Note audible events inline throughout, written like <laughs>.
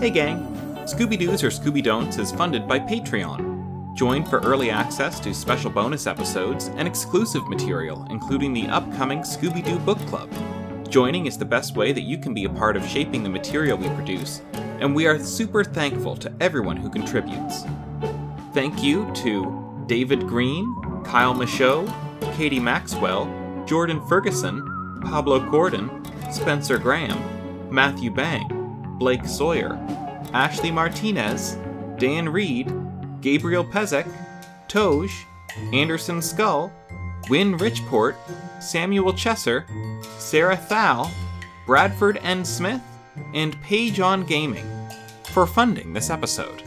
Hey gang! Scooby Doo's or Scooby Don'ts is funded by Patreon. Join for early access to special bonus episodes and exclusive material, including the upcoming Scooby Doo Book Club. Joining is the best way that you can be a part of shaping the material we produce, and we are super thankful to everyone who contributes. Thank you to David Green, Kyle Michaud, Katie Maxwell, Jordan Ferguson, Pablo Corden, Spencer Graham, Matthew Bang, Blake Sawyer, Ashley Martinez, Dan Reed, Gabriel Pezek, Toj, Anderson Skull, Win Richport, Samuel Chesser, Sarah Thal, Bradford N. Smith, and Page on Gaming for funding this episode.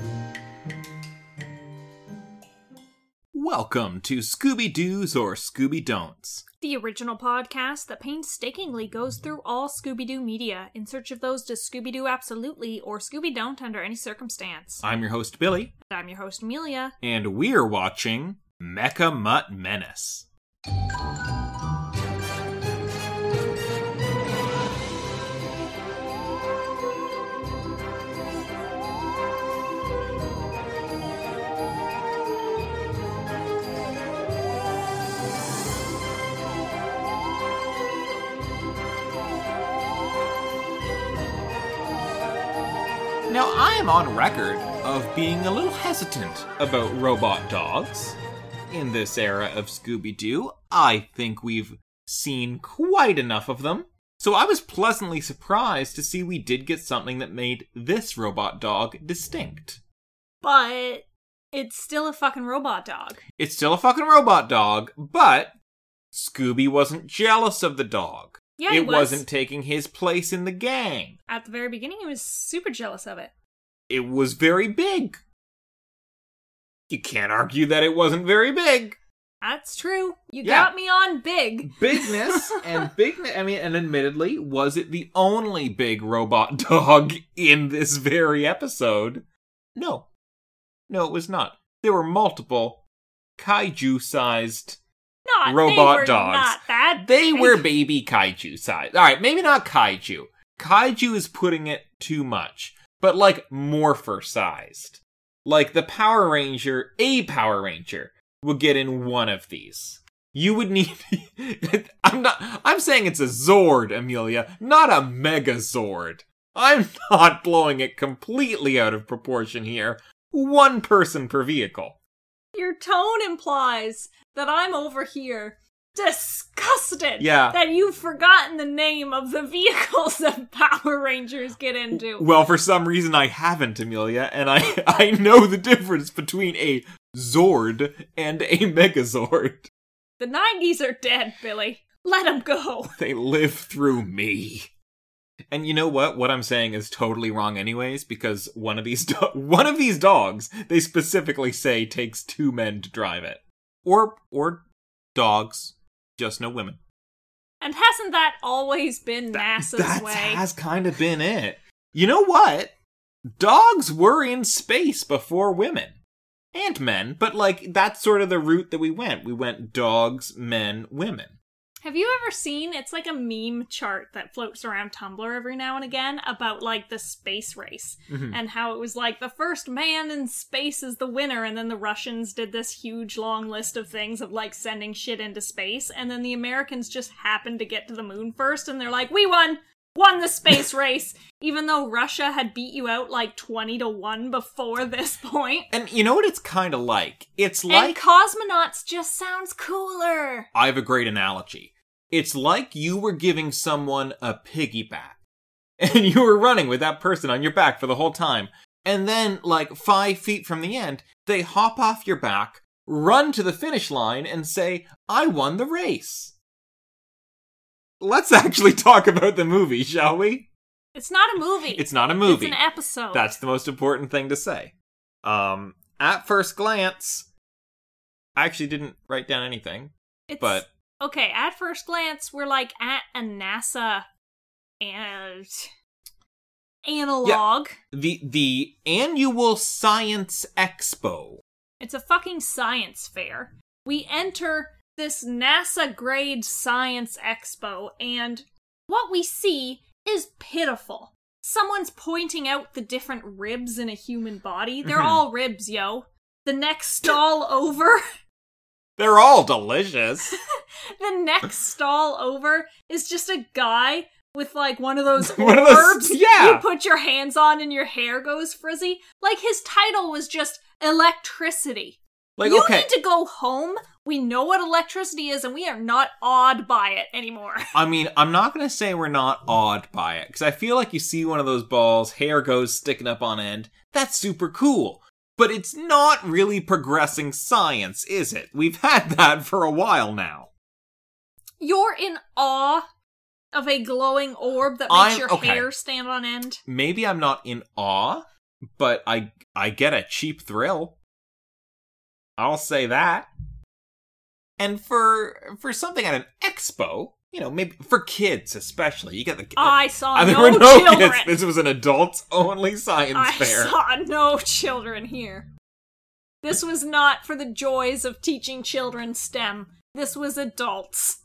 Welcome to Scooby Doo's or Scooby Don'ts. The original podcast that painstakingly goes through all Scooby Doo media in search of those to Scooby Doo absolutely or Scooby Don't under any circumstance. I'm your host, Billy, I'm your host, Amelia. and we're watching Mecha Mutt Menace. I am on record of being a little hesitant about robot dogs. In this era of Scooby Doo, I think we've seen quite enough of them. So I was pleasantly surprised to see we did get something that made this robot dog distinct. But it's still a fucking robot dog. It's still a fucking robot dog, but Scooby wasn't jealous of the dog. Yeah, he it was. wasn't taking his place in the gang. At the very beginning, he was super jealous of it. It was very big. You can't argue that it wasn't very big. That's true. You Yeah. got me on big. Bigness <laughs> and bigness. I mean, and admittedly, was it the only big robot <laughs> dog in this very episode? No. No, it was not. There were multiple kaiju sized Not Robot they were dogs. Not that They big. were baby kaiju size. All right, maybe not kaiju. Kaiju is putting it too much, but like morpher sized. Like the Power Ranger, a Power Ranger would get in one of these. You would need. <laughs> I'm not. I'm saying it's a Zord, Amelia, not a Megazord. I'm <laughs> not blowing it completely out of proportion here. One person per vehicle. Your tone implies that I'm over here disgusted Yeah. that you've forgotten the name of the vehicles <laughs> that Power Rangers get into. Well, for some reason I haven't, Amelia, and I <laughs> I know the difference between a Zord and a Megazord. The 90s are dead, Billy. Let them go. <laughs> They live through me. And you know what? What I'm saying is totally wrong anyways because one of these do- one of these dogs they specifically say takes two men to drive it. Or or dogs, just no women. And hasn't that always been NASA's that way? has kind of been it. You know what? Dogs were in space before women and men, but like that's sort of the route that we went. We went dogs, men, women. Have you ever seen it's like a meme chart that floats around Tumblr every now and again about like the space race Mhm. and how it was like the first man in space is the winner and then the Russians did this huge long list of things of like sending shit into space and then the Americans just happened to get to the moon first and they're like we won won the space race even though Russia had beat you out like 20 to 1 before this point. And you know what it's kind of like? It's and like cosmonauts just sounds cooler. I have a great analogy. It's like you were giving someone a piggyback <laughs> and you were running with that person on your back for the whole time. And then, like five feet from the end, they hop off your back, run to the finish line, and say, I won the race. Let's actually talk about the movie, shall we? It's not a movie. It's not a movie. It's an episode. That's the most important thing to say. Um, at first glance, I actually didn't write down anything, It's, but okay. At first glance, we're like at a NASA and analog. the the annual science expo It's a fucking science fair. We enter this NASA grade science expo, and what we see is pitiful. someone's pointing out the different ribs in a human body. They're Mhm. all ribs, yo. The next stall <laughs> over, They're all delicious. <laughs> the next stall over is just a guy with like one of those <laughs> One of those- yeah. you put your hands on and your hair goes frizzy. Like his title was just electricity. Like, you okay, need to go home. We know what electricity is, and we are not awed by it anymore. <laughs> I mean, I'm not gonna say we're not awed by it, because I feel like you see one of those balls, hair goes sticking up on end. That's super cool. But it's not really progressing science, is it? We've <laughs> had that for a while now. You're in awe of a glowing orb that makes I'm- your okay. hair stand on end. Maybe I'm not in awe, but I I get a cheap thrill. I'll say that. And for for something at an expo, you know, maybe for kids especially, you get the I saw I mean, no no children. kids. This was an adults only science I fair. I saw no children here. This was not for the joys of teaching children STEM. This was adults.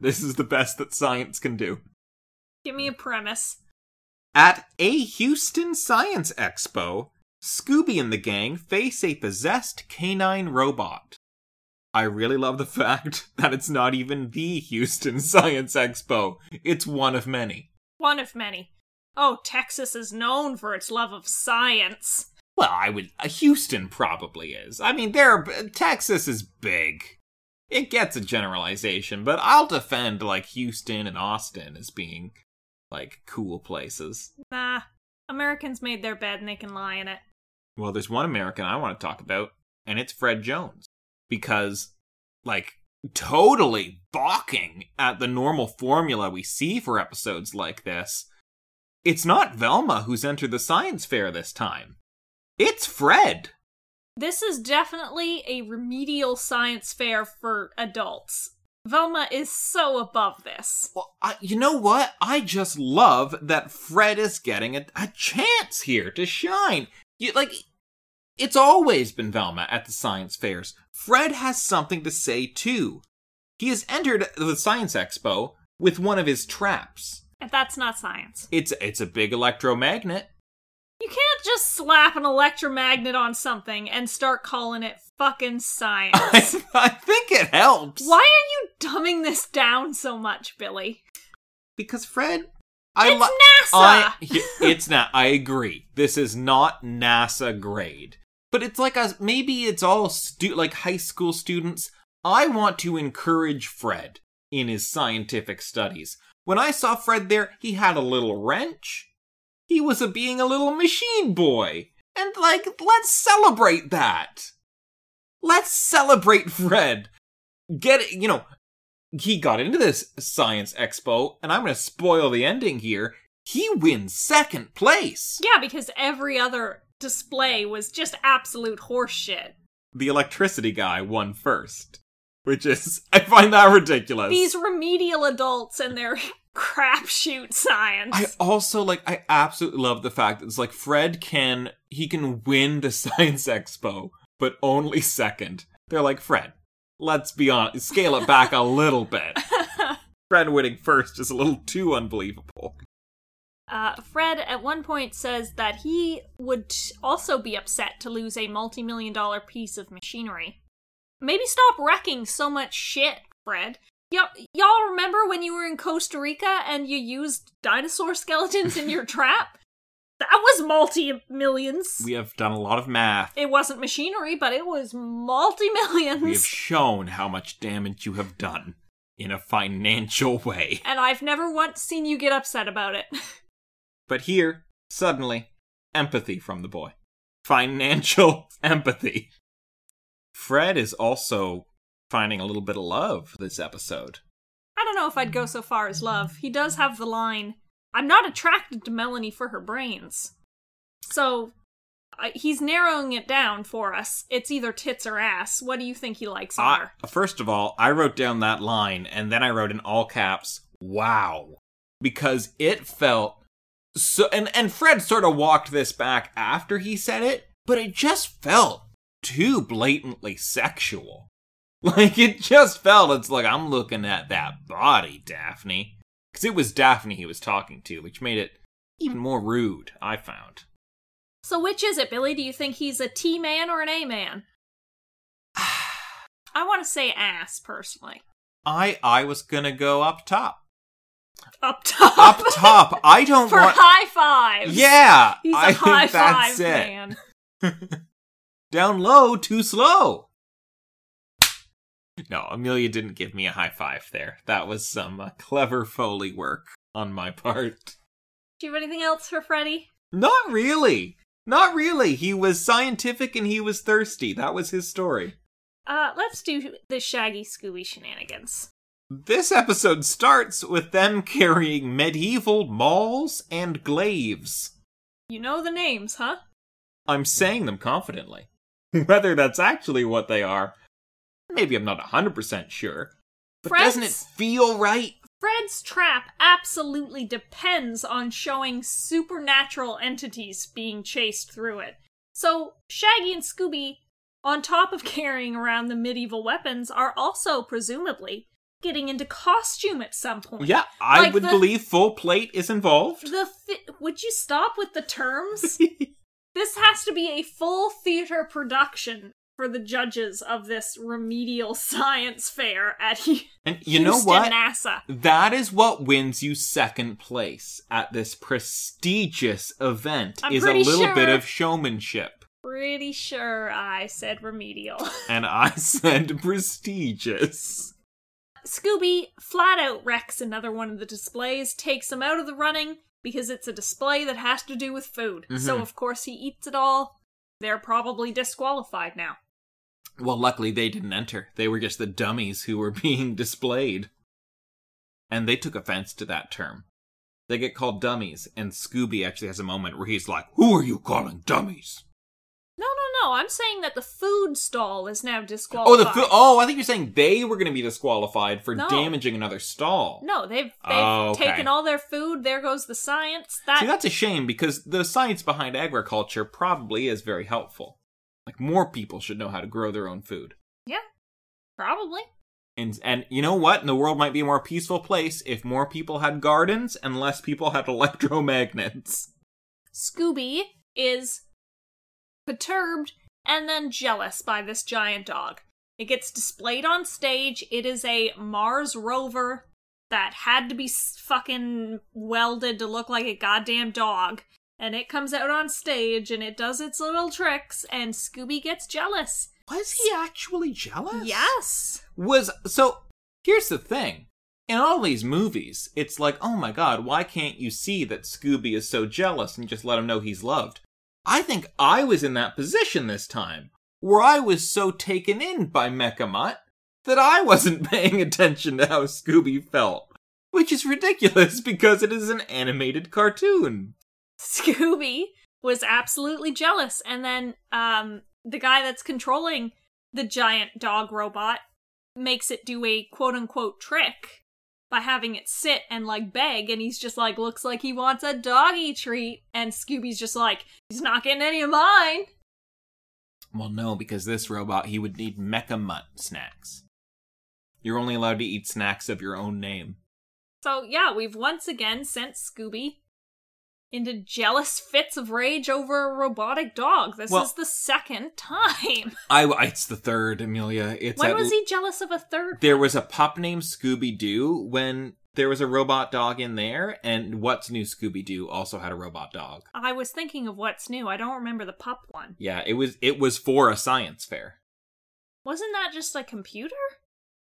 This is the best that science can do. Give me a premise. At a Houston Science Expo, Scooby and the gang face a possessed canine robot. I really love the <laughs> fact that it's not even the Houston <laughs> Science Expo. It's one of many. One of many. Oh, Texas is known for its love of science. Well, I would. Uh, Houston probably is. I mean, there. Texas is big. It gets a generalization, but I'll defend like Houston and Austin as being like cool places. Nah, Americans made their bed and they can lie in it. Well, there's one American I want to talk about, and it's Fred Jones. Because, like, totally balking at the normal formula we see for episodes like this, it's not Velma who's entered the science fair this time. It's Fred. This is definitely a remedial science fair for adults. Velma is so above this. Well, I, you know what? I just love that Fred is getting a, a chance here to shine. You, like, it's always been Velma at the science fairs. Fred has something to say too. He has entered the science expo with one of his traps. And that's not science. It's it's a big electromagnet. You can't just slap an electromagnet on something and start calling it fucking <laughs> science. I, I think it helps. Why are you dumbing this down so much, Billy? Because Fred, I it's li- NASA! I, it's not. I agree. This is not NASA grade, but it's like a maybe it's all stu- like high school students. I want to encourage Fred in his scientific studies. When I saw Fred there, he had a little wrench. He was a being a little machine boy, and like let's celebrate that. Let's celebrate <laughs> Fred. Get it, you know, he got into this science expo, and I'm going to spoil the ending here. He wins second place. yeah, because every other display was just absolute horseshit. The electricity guy won first, which is, <laughs> I find that ridiculous. These remedial adults and their <laughs> crapshoot science. I also like, I absolutely love the fact that it's like Fred can, he can win the <laughs> science expo, but only second. They're like, Fred, let's be honest, scale it back a little bit. Fred winning first is a little too unbelievable. Uh, Fred at one point says that he would also be upset to lose a multi million dollar piece of machinery. Maybe stop wrecking so much shit, Fred. Y'all, y'all remember when you were in Costa Rica and you used dinosaur <laughs> skeletons in your trap? That was multi millions. We have done a lot of math. It wasn't machinery, but it was multi millions. We have shown how much damage you have done in a financial way. And I've never once seen you get upset about it. <laughs> But here, suddenly, empathy from the boy. Financial <laughs> empathy. Fred is also finding a little bit of love this episode. I don't know if I'd go so far as love. He does have the line, I'm not attracted to Melanie for her brains. So, I he's narrowing it down for us. It's either tits or ass. What do you think he likes I, more? first of all, I wrote down that line and then I wrote in all caps, wow. Because it felt so and and Fred sort of walked this back after he said it, but it just felt too blatantly sexual. <laughs> Like it just felt it's like I'm looking at that body, Daphne. Cuz it was Daphne he was talking to, which made it even more rude, I found. So which is it, Billy? Do you think he's a T man or an A man? <sighs> I want to say ass personally. I I was gonna go up top. Up top. Up top. I don't For want. high fives. yeah, He's a I high think that's five it. man. <laughs> Down low, too slow. No, Amelia didn't give me a high five there. That was some uh, clever foley work on my part. Do you have anything else for Freddy? Not really. Not really. He was scientific and he was thirsty. That was his story. Uh, let's do the Shaggy Scooby shenanigans. This episode starts with them carrying medieval mauls and glaives. You know the names, huh? I'm saying them confidently. <laughs> Whether that's actually what they are, maybe I'm not 100% sure. But doesn't it feel right? Fred's trap absolutely depends on showing supernatural entities being chased through it. So, Shaggy and Scooby, on top of <laughs> carrying around the medieval weapons, are also presumably getting into costume at some point. Yeah, I Like would the- believe full plate is involved. The thi- would you stop with the terms? <laughs> this has to be a full theater production for the judges of this remedial <laughs> science fair at and you Houston know what? NASA. That is what wins you second place at this prestigious event I'm is a little sure- bit of showmanship. Pretty sure I said remedial. <laughs> And I said prestigious. Scooby flat out wrecks another one of the displays, takes him out of the running because it's a display that has to do with food. So, Mhm. of course, he eats it all. They're probably disqualified now. Well, luckily they didn't enter. They were just the dummies who were <laughs> being displayed. And they took offense to that term. They get called dummies, and Scooby actually has a moment where he's like, Who are you calling dummies? No, no, no. I'm saying that the food stall is now disqualified. Oh, the fo- oh, I think you're saying they were going to be disqualified for No. damaging another stall. No, they've they've Oh, okay. taken all their food. There goes the science. That See, that's a shame because the science behind agriculture probably is very helpful. Like more people should know how to grow their own food. yeah, probably. And and you know what? The world might be a more peaceful place if more people had gardens and less people had <laughs> electromagnets. Scooby is perturbed and then jealous by this giant dog. It gets displayed on stage. It is a Mars rover that had to be fucking welded to look like a goddamn dog. And it comes out on stage and it does its little tricks, and Scooby gets jealous. Was he actually jealous? Yes! Was so here's the thing. In all these movies, it's like, oh my god, why can't you see that Scooby is so jealous and just let him know he's loved? I think I was in that position this time, where I was so taken in by Mecha Mutt that I wasn't <laughs> paying attention to how Scooby felt. Which is ridiculous <laughs> because it is an animated cartoon. Scooby was absolutely jealous, and then um, the guy that's controlling the giant dog robot makes it do a quote unquote trick by having it sit and like beg, and he's just like looks like he wants a doggy treat, and Scooby's just like he's not getting any of mine. Well, no, because this robot, he would need Mecha Mutt snacks. You're only allowed to eat snacks of your own name. So yeah, we've once again sent Scooby into jealous fits of rage over a robotic dog. This Well- is the second time. <laughs> I, it's the third, Amelia. It's when was he jealous of a third? There one? was a pup named Scooby Doo when there was a robot dog in there, and What's New Scooby Doo also had a robot dog. I was thinking of what's new. I don't remember the pup one. Yeah, it was it was for a science fair. Wasn't that just a computer?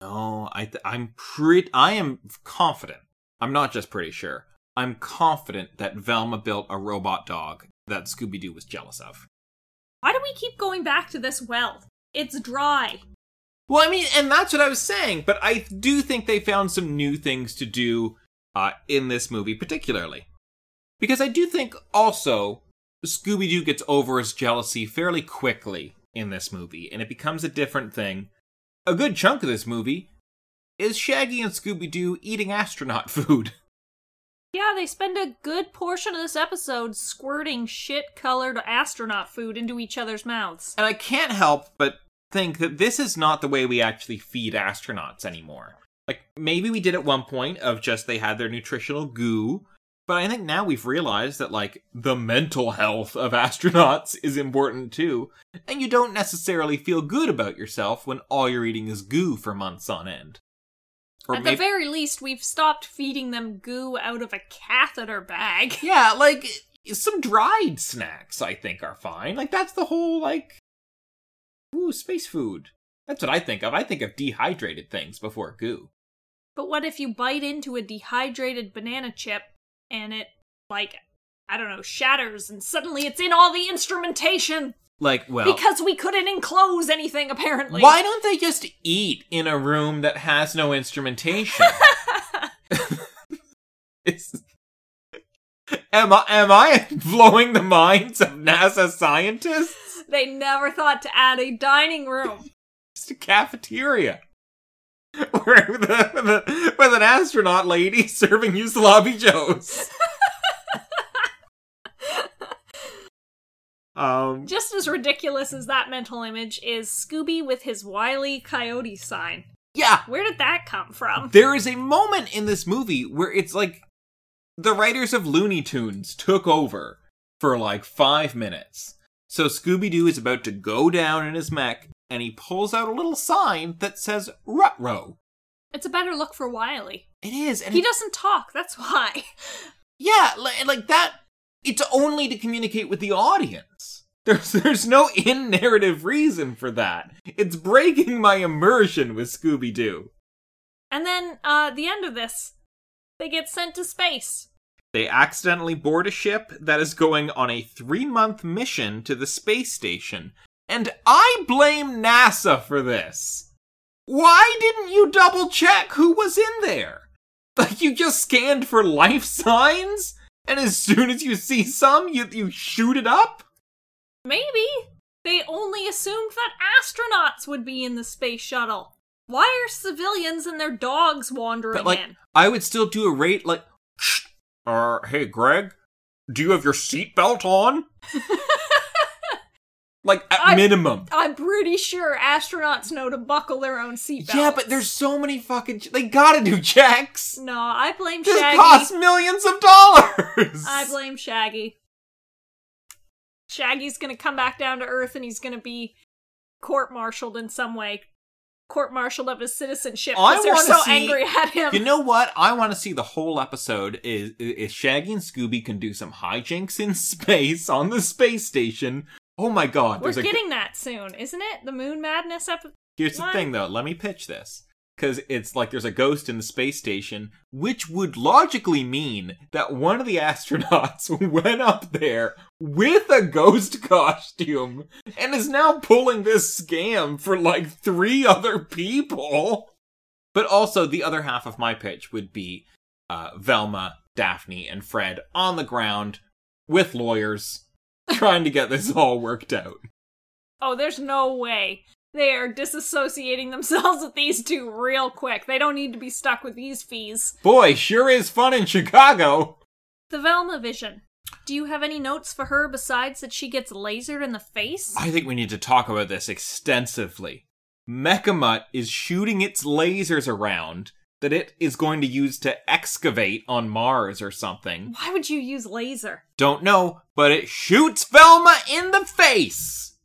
No, I th- I'm pretty. I am confident. I'm not just pretty sure. I'm confident that Velma built a robot dog that Scooby Doo was jealous of. Why do we keep going back to this well? It's dry. Well, I mean, and that's what I was saying, but I do think they found some new things to do uh, in this movie, particularly. Because I do think also Scooby Doo gets over his jealousy fairly quickly in this movie, and it becomes a different thing. A good chunk of this movie is Shaggy and Scooby Doo eating astronaut <laughs> food. Yeah, they spend a good portion of this episode squirting shit colored astronaut food into each other's mouths. And I can't help but think that this is not the way we actually feed astronauts anymore. Like, maybe we did at one point of just they had their nutritional goo, But I think now we've realized that, like, the mental health of astronauts is important too, and you don't necessarily feel good about yourself when all you're eating is goo for months on end. Or At maybe- the very least, we've stopped feeding them goo out of a catheter bag. <laughs> yeah, like, some dried snacks, I think, are fine. Like, that's the whole, like, ooh, space food. That's what I think of. I think of dehydrated things before goo. But what if you bite into a dehydrated banana chip and it, like, I don't know, shatters and suddenly it's in all the instrumentation? Like, well. Because we couldn't enclose anything, apparently. Why don't they just eat in a room that has no instrumentation? <laughs> Am I am I blowing the minds of NASA scientists? They never thought to add a dining room. Just a cafeteria. <laughs> Where with, a, with an astronaut lady <laughs> serving you sloppy joes. Um Just as ridiculous as that mental image is Scooby with his wily coyote sign. yeah, Where did that come from? There is a moment in this movie where it's like the writers of Looney Tunes took over for like five minutes. So Scooby Doo is about to go down in his mech and he pulls out a little sign that says Rutro. It's a better look for Wiley. It is, and He it- doesn't talk, that's why. <laughs> yeah, like, like that. It's only to communicate with the audience. There's there's no in narrative reason for that. It's breaking my immersion with Scooby Doo. And then, uh, the end of this, they get sent to space. They accidentally board a ship that is going on a three month mission to the space station. And I blame NASA for this. Why didn't you double check who was in there? Like, you just scanned for life signs? And as soon as you see some, you, you shoot it up? Maybe. They only assumed that astronauts would be in the space shuttle. Why are civilians and their dogs wandering But, like, in? I would still do a rate like, Shh. uh, hey, Greg, do you have your seatbelt on? <laughs> like, at I- minimum. I'm pretty sure astronauts know to buckle their own seatbelts. Yeah, but there's so many fucking. They gotta do checks. No, I blame This Shaggy. costs millions of dollars. I blame Shaggy. Shaggy's gonna come back down to Earth and he's gonna be court-martialed in some way. Court-martialed of his citizenship because they're so see- angry at him. You know what? I want to see the whole episode. Is is Shaggy and Scooby can do some hijinks in <laughs> space on the space station? Oh my god! We're There's a. getting that soon, isn't it? The Moon Madness episode. Here's the thing, though. Let me pitch this. Because it's like there's a ghost in the space station, which would logically mean that one of the astronauts <laughs> went up there with a ghost costume and is now pulling this scam for like three other people. But also, the other half of my pitch would be uh, Velma, Daphne, and Fred on the ground with lawyers <laughs> trying to get this all worked out. Oh, there's no way. They are disassociating themselves with these two real quick. They don't need to be stuck with these fees. Boy, sure is fun in Chicago. The Velma vision. Do you have any notes for her besides that she gets lasered in the face? I think we need to talk about this extensively. Mecha Mutt is shooting its lasers around that it is going to use to excavate on Mars or something. Why would you use laser? Don't know, but it shoots Velma in the face!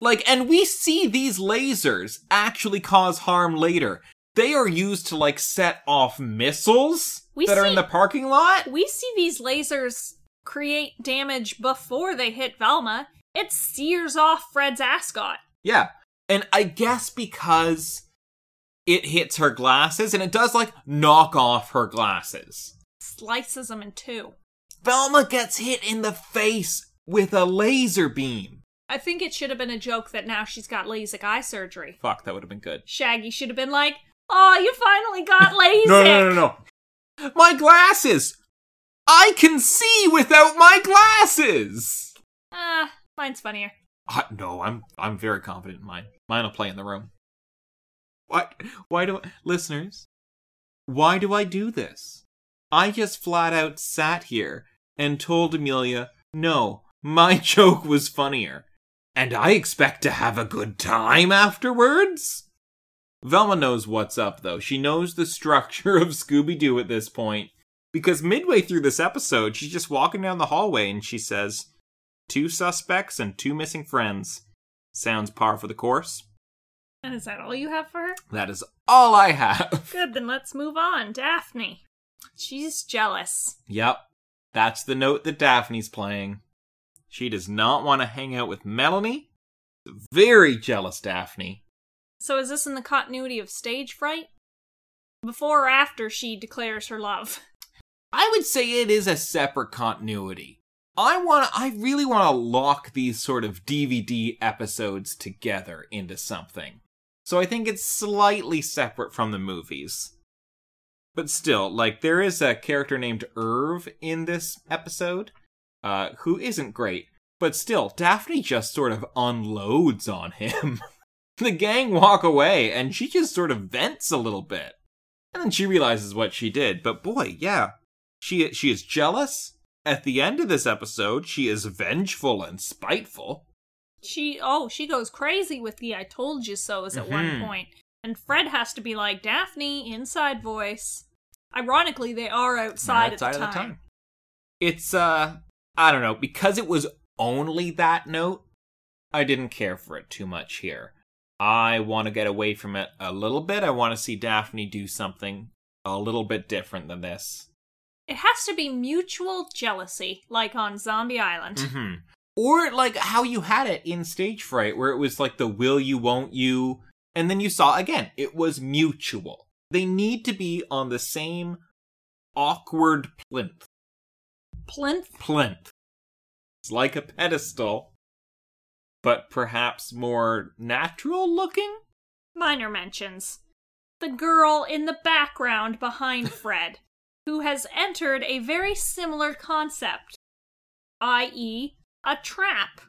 Like, and we see these lasers actually cause harm later. They are used to, like, set off missiles We that are in the parking lot. We see these lasers create damage before they hit Velma. It sears off Fred's ascot. Yeah. And I guess because it hits her glasses and it does like knock off her glasses. Slices them in two. Velma gets hit in the face with a laser beam. I think it should have been a joke that now she's got LASIK eye surgery. Fuck, that would have been good. Shaggy should have been like, "Oh, you finally got LASIK." <laughs> No, no, no, no, no. My glasses! I can see without my glasses! Ah, mine's funnier. I, no, I'm I'm very confident in mine. Mine will play in the room. What? Why do I, listeners? Why do I do this? I just flat out sat here and told Amelia, "No, my <laughs> joke was funnier." And I expect to have a good time afterwards? Velma knows what's up, though. She knows the structure <laughs> of Scooby Doo at this point. Because midway through this episode, she's just walking down the hallway and she says, Two suspects and two missing friends. Sounds par for the course. And is that all you have for her? That is all I have. <laughs> Good, then let's move on. Daphne. She's jealous. Yep. That's the note that Daphne's playing. She does not want to hang out with Melanie. Very jealous, Daphne. So is this in the continuity of stage fright? Before or after she declares her love? I would say it is a separate continuity. I want I really want to lock these sort of DVD episodes together into something. So I think it's slightly separate from the movies. But still, like there is a character named Irv in this episode, uh, who isn't great, but still, Daphne just sort of unloads on him. <laughs> the gang walk away, and she just sort of vents a little bit. And then she realizes what she did. But boy, yeah, she she is jealous. At the end of this episode, she is vengeful and spiteful. She oh, she goes crazy with the I told you so's at one Mhm. point. And Fred has to be like, Daphne, inside voice. Ironically, they are outside, Outside at the of time. It's uh I don't know, because it was only that note, I didn't care for it too much here. I want to get away from it a little bit. I want to see Daphne do something a little bit different than this. It has to be mutual jealousy, like on Zombie Island. hmm Or like how you had it in Stage Fright, where it was like the will you, won't you, and then you saw again, it was mutual. They need to be on the same awkward plinth. Plinth? Plinth. It's like a pedestal, but perhaps more natural looking? Minor mentions. The girl in the background behind <laughs> Fred, who has entered a very similar concept, i.e., a trap.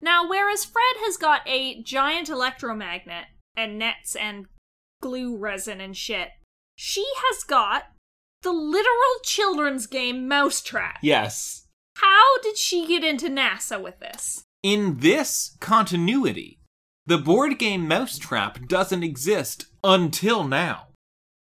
Now, whereas Fred has got a giant electromagnet and nets and glue resin and shit, she has got the literal children's game Mousetrap. Yes. How did she get into NASA with this? In this continuity, the board game Mousetrap doesn't exist until now.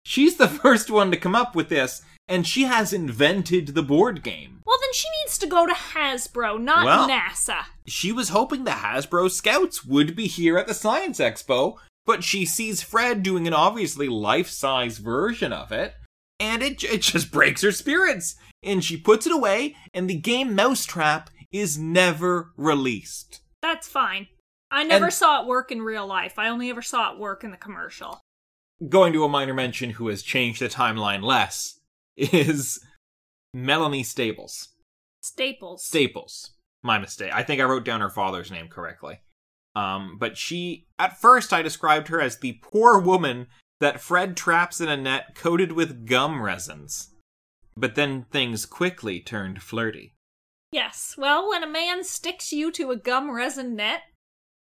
She's the <laughs> first one to come up with this, and she has invented the board game. Well, then she needs to go to Hasbro, not Well- NASA. She was hoping the Hasbro Scouts would be here at the Science Expo, but she sees Fred doing an obviously life size version of it, and it, it just breaks her spirits. And she puts it away, and the game Mousetrap is never released. That's fine. I never And- saw it work in real life. I only ever saw it work in the commercial. Going to a minor mention who has changed the timeline less is Melanie Stables. Staples. Staples. My mistake. I think I wrote down her father's name correctly. Um, but she, at first, I described her as the poor woman that Fred traps in a net coated with gum resins. But then things quickly turned flirty. yes. Well, when a man sticks you to a gum resin net,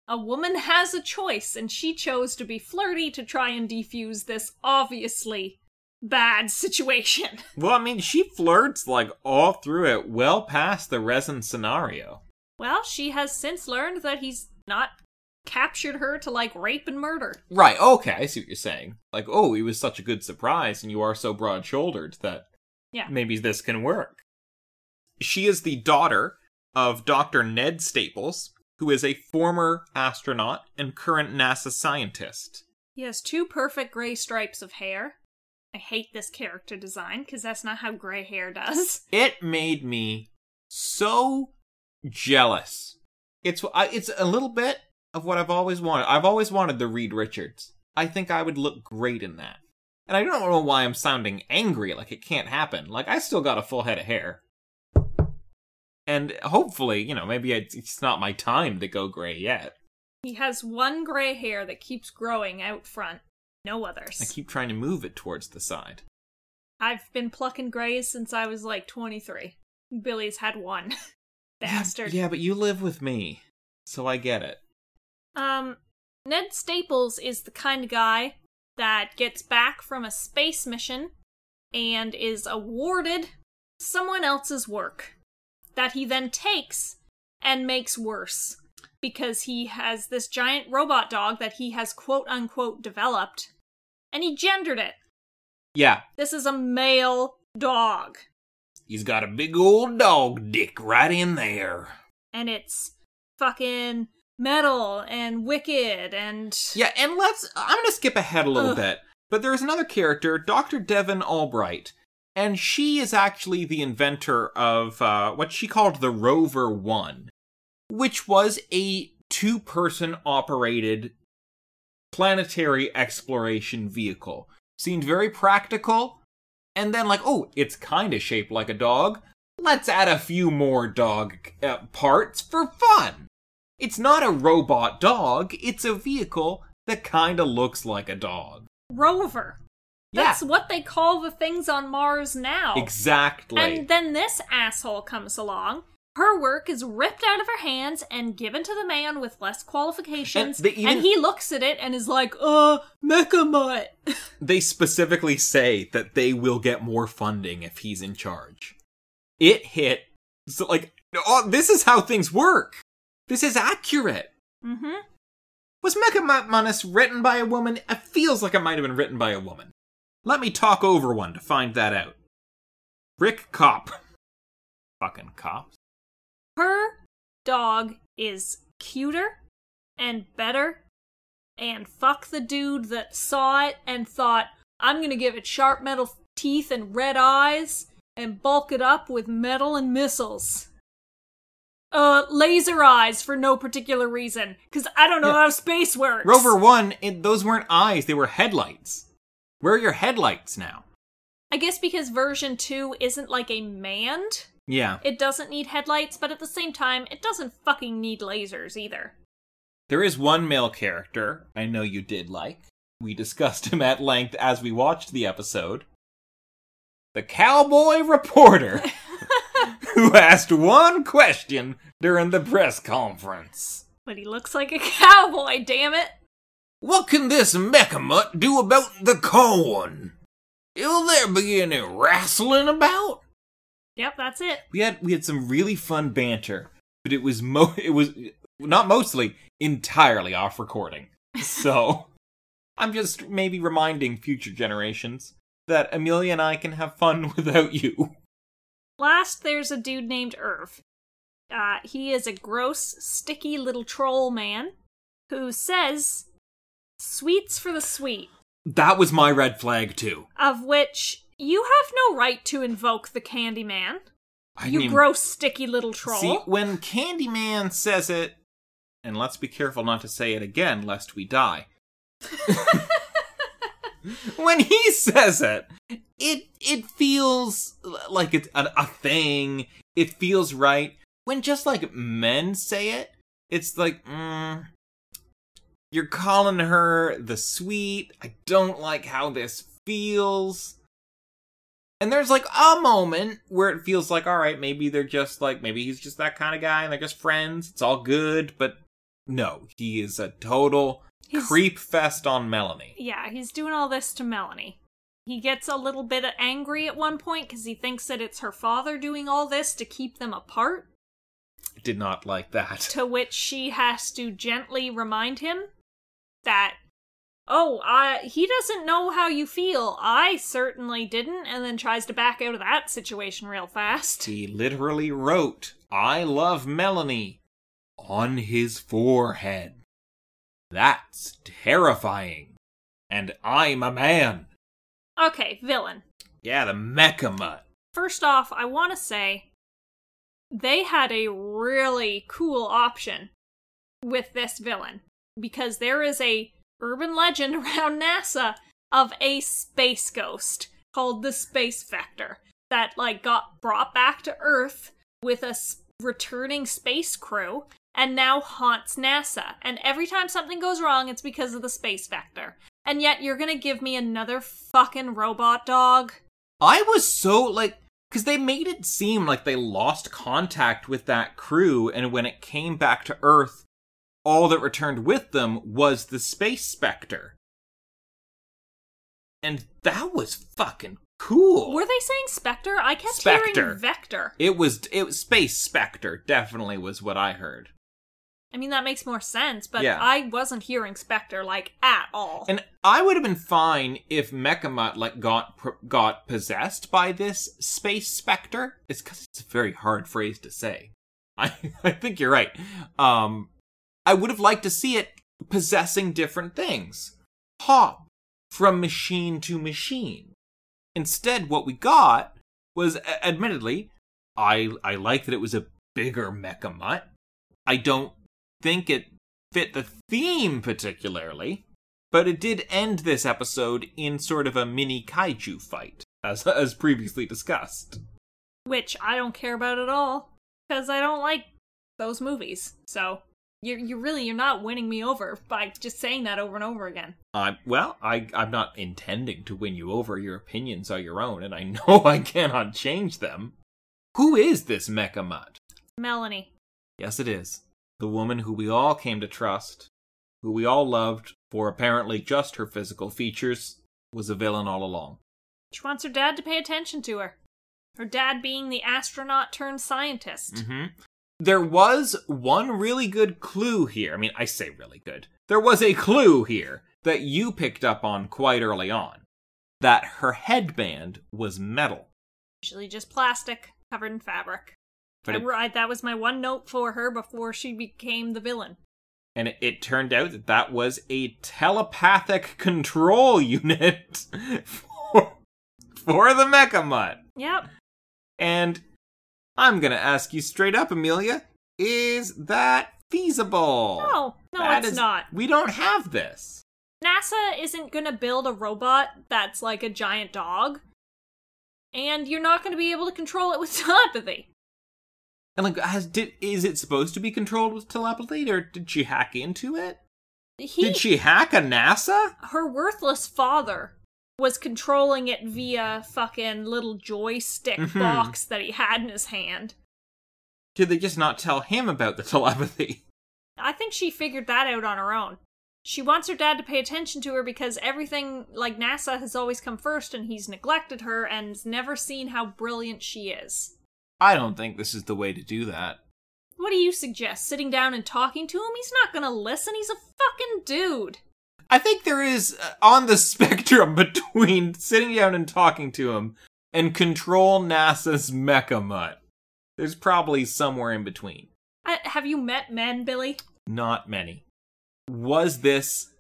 a woman has a choice, and she chose to be flirty to try and defuse this obviously bad situation. <laughs> Well, I mean, she flirts like all through it, well past the resin scenario. Well, she has since learned that he's not captured her to like rape and murder. Right, okay, I see what you're saying. Like, oh, he was such a good surprise, and you are so broad shouldered that Yeah. maybe this can work. She is the daughter of Dr. Ned Staples, who is a former astronaut and current NASA scientist. He has two perfect gray stripes of hair. I hate this character design because that's not how gray hair does. <laughs> It made me so jealous. It's it's a little bit of what I've always wanted. I've always wanted the Reed Richards. I think I would look great in that. And I don't know why I'm sounding angry like it can't happen. Like I still got a full head of hair. And hopefully, you know, maybe it's not my time to go gray yet. He has one gray hair that keeps growing out front. No others. I keep trying to move it towards the side. I've been plucking grays since I was like 23. Billy's had one. <laughs> Bastard. Yeah, but you live with me, so I get it. Um, Ned Staples is the kind of guy that gets back from a space mission and is awarded someone else's work that he then takes and makes worse because he has this giant robot dog that he has quote unquote developed and he gendered it. Yeah, This is a male dog. He's got a big old dog dick right in there. And it's fucking metal and wicked and. Yeah, and let's. I'm gonna skip ahead a little Ugh. bit, but there's another character, Dr. Devon Albright, and she is actually the inventor of uh, what she called the Rover One, which was a two-person operated planetary exploration vehicle. Seemed very practical, and then like, oh, it's kind of shaped like a dog. Let's add a few more dog uh, parts for fun. It's not a robot dog, it's a vehicle that kind of looks like a dog. Rover. That's what they call the things on Mars now. Exactly. And then this asshole comes along. Her work is ripped out of her hands and given to the man with less qualifications. And even- and he looks at it and is like, uh, mecha mutt. <laughs> they specifically say that they will get more funding if he's in charge. It hit so like oh, this is how things work. This is accurate. mm-hmm. Was Mecha Manus written by a woman? It feels like it might have been written by a woman. Let me talk over one to find that out. Rick Copp. Fucking cops. Dog is cuter and better. And fuck the dude that saw it and thought, I'm gonna give it sharp metal teeth and red eyes and bulk it up with metal and missiles. Uh, laser eyes for no particular reason, because I don't know Yeah. how space works. Rover 1, it, those weren't eyes, they were headlights. Where are your headlights now? I guess because version 2 isn't like a manned, Yeah. it doesn't need headlights, but at the same time, it doesn't fucking need lasers either. There is one male character I know you did like. We discussed him at length as we watched the episode. The cowboy reporter <laughs> who asked one question during the press conference. But he looks like a <laughs> cowboy, damn it! What can this Mecha Mutt do about the corn? Will there be any wrestling about? Yep, that's it. We had we had some really fun banter, but it was mo <laughs> it was not mostly entirely off recording. So <laughs> I'm just maybe reminding future generations that Amelia and I can have fun <laughs> without you. Last, there's a dude named Irv. Uh, he is a gross, sticky little troll man who says, Sweets for the sweet, That was my red flag too. of which you have no right to invoke the Candyman. I You mean, gross, sticky little troll. See, when Candyman says it, and let's be careful not to say it again lest we die. <laughs> when he says it, it it feels like it's a, a thing. It feels right. When just like men say it, it's like, mm, you're calling her the sweet. I don't like how this feels. And there's like a moment where it feels like, all right, maybe they're just like, maybe he's just that kind of guy and they're just friends. It's all good. But no, he is a total He's- creep fest on Melanie. yeah, he's doing all this to Melanie. He gets a little bit angry at one point because he thinks that it's her father doing all this to keep them apart. Did not like that. to which she has to gently remind him that oh i he doesn't know how you feel i certainly didn't and then tries to back out of that situation real fast He literally wrote, I love Melanie on his forehead. That's terrifying. And I'm a man. okay villain Yeah, the mecha mutt. first off i want to say they had a really cool option with this villain because there is a urban legend <laughs> around NASA of a space ghost called the Space Vector that like got brought back to Earth with a s- returning space crew and now haunts NASA. And every time something goes wrong, it's because of the Space Vector. And yet you're gonna give me another fucking robot dog? I was so like because they made it seem like they lost contact with that crew, and when it came back to Earth, all that returned with them was the space specter. And that was fucking cool. Were they saying Spectre? I kept Spectre. hearing Vector. It was it was space specter definitely was what I heard. I mean, that makes more sense, but Yeah. I wasn't hearing Spectre, like, at all. And I would have been fine if Mecha Mutt like got got possessed by this space specter. It's because it's a very hard phrase to say. <laughs> I I think you're right. Um, I would have liked to see it possessing different things, hop from machine to machine. Instead, what we got was, admittedly, I I like that it was a bigger mecha mutt. I don't think it fit the theme particularly, but it did end this episode in sort of a mini kaiju fight, as <laughs> as previously discussed. Which I don't care about at all, because I don't like those movies. So, you're, you're really, you're not winning me over by just saying that over and over again. I well, I I'm not intending to win you over. Your opinions are your own, and I <laughs> know I cannot change them. Who is this Mecha Mutt? Melanie. Yes, it is. The woman who we all came to trust, who we all loved for apparently just her physical features, was a villain all along. She wants her dad to pay attention to her. Her dad being the astronaut turned scientist. hmm There was one really good clue here. I mean, I say really good. There was a clue here that you picked up on quite early on that her headband was metal. Usually just plastic covered in fabric. But it, I- that was my one note for her before she became the villain. and it, it turned out that that was a telepathic control <laughs> unit for, for the Mecha Mutt. Yep. And I'm gonna ask you straight up, Amelia, is that feasible? No, no, That it's is- not. We don't have this. NASA isn't gonna build a robot that's like a giant dog. And you're not gonna be able to control it with <laughs> telepathy. And like, has did is it supposed to be controlled with telepathy, or did she hack into it? He, Did she hack a NASA? her worthless father was controlling it via fucking little joystick Mhm. box that he had in his hand. Did they just not tell him about the <laughs> telepathy? I think she figured that out on her own. She wants her dad to pay attention to her because everything, like NASA, has always come first and he's neglected her and's never seen how brilliant she is. I don't think this is the way to do that. What do you suggest? Sitting down and talking to him? He's not gonna listen. He's a fucking dude. I think there is uh, on the <laughs> spectrum between sitting down and talking to him and control NASA's mecha mutt. There's probably somewhere in between. I, have you met men, Billy? Not many. Was this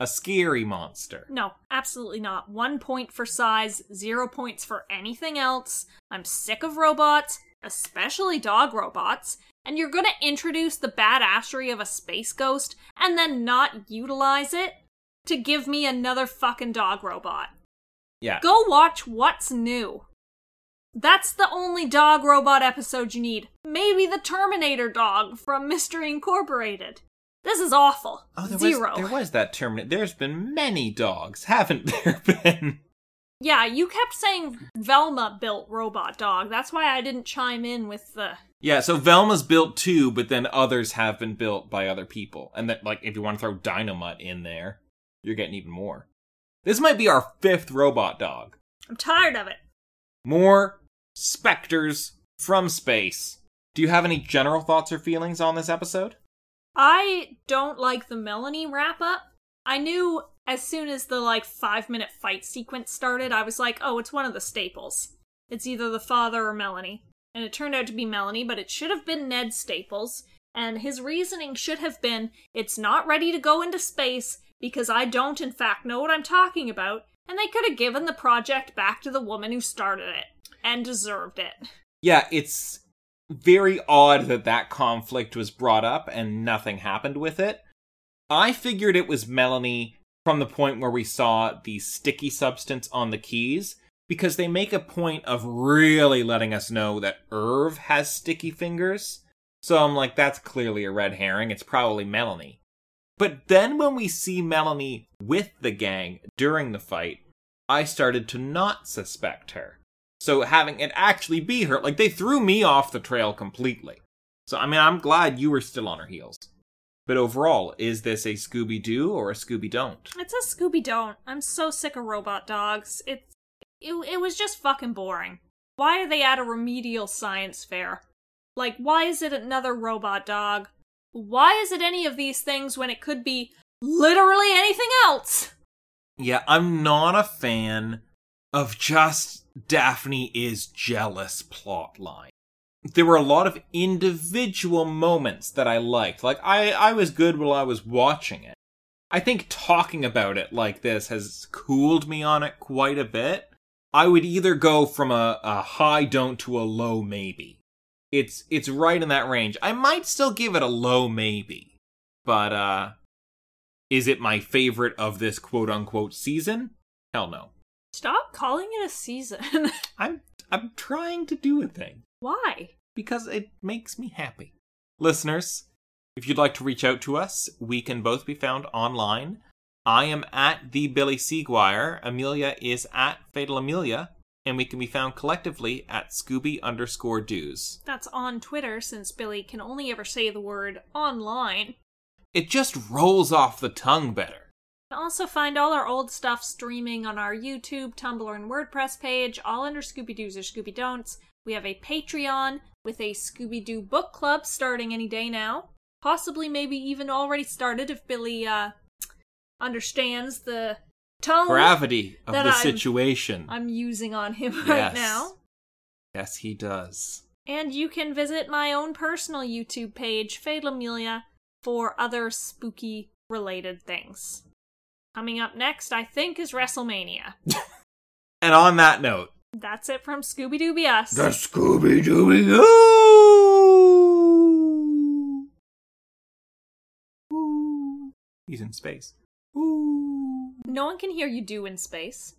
a scary monster? No, absolutely not. One point for size, zero points for anything else. I'm sick of robots, especially dog robots, and you're gonna introduce the badassery of a space ghost and then not utilize it to give me another fucking dog robot. Yeah. Go watch What's New. That's the only dog robot episode you need. Maybe the Terminator dog from Mystery Incorporated. This is awful. Oh, there Zero. was there was that Terminator. There's been many dogs, <laughs> haven't there been? Yeah, you kept saying Velma built robot dog. That's why I didn't chime in with the. Yeah, so Velma's built too, but then others have been built by other people. And that like if you want to throw Dynomutt in there, you're getting even more. This might be our fifth robot dog. I'm tired of it. More specters from space. Do you have any general thoughts or feelings on this episode? I don't like the Melanie wrap up. I knew as soon as the like five minute fight sequence started, I was like, oh, it's one of the staples. It's either the father or Melanie. And it turned out to be Melanie, but it should have been Ned Staples. And his reasoning should have been it's not ready to go into space because I don't, in fact, know what I'm talking about. And they could have given the project back to the woman who started it and deserved it. Yeah, it's very odd that that conflict was brought up and nothing happened with it. I figured it was Melanie from the point where we saw the sticky substance on the keys because they make a point of really letting us know that Irv has sticky fingers. So I'm like, that's clearly a red herring. It's probably Melanie. But then when we see Melanie with the gang during the fight, I started to not suspect her. So having it actually be her, like they threw me off the trail completely. So I mean, I'm glad you were still on her heels. But overall, is this a Scooby Doo or a Scooby Don't? It's a Scooby Don't. I'm so sick of robot dogs. It's it, it was just fucking boring. Why are they at a remedial science fair? Like, why is it another robot dog? Why is it any of these things when it could be literally anything else? Yeah, I'm not a fan of just Daphne is jealous plotline. There were a lot of individual moments that I liked. Like I I was good while I was watching it. I think talking about it like this has cooled me on it quite a bit. I would either go from a, a high don't to a low maybe. It's it's right in that range. I might still give it a low maybe. But uh is it my favorite of this quote unquote season? Hell no. Stop calling it a season. <laughs> I'm I'm trying to do a thing Why? because it makes me happy. Listeners, if you'd like to reach out to us, we can both be found online. I am at the Billy Seguire. Amelia is at Fatal Amelia, and we can be found collectively at Scooby underscore Doos. That's on Twitter since Billy can only ever say the word online. It just rolls off the tongue better. You can also find all our old stuff streaming on our YouTube, Tumblr, and WordPress page, all under Scooby Doo's or Scooby Don'ts. We have a Patreon with a Scooby Doo book club starting any day now. Possibly, maybe even already started if Billy uh, understands the tone Gravity of the I'm- situation. I'm using on him <laughs> right now. Yes, he does. And you can visit my own personal YouTube page, Fatal Amelia, for other spooky related things. Coming up next, I think, is WrestleMania. <laughs> And on that note, That's it from Scooby Dooby Us. The Scooby Dooby Doo! He's in space. No one can hear you do in space.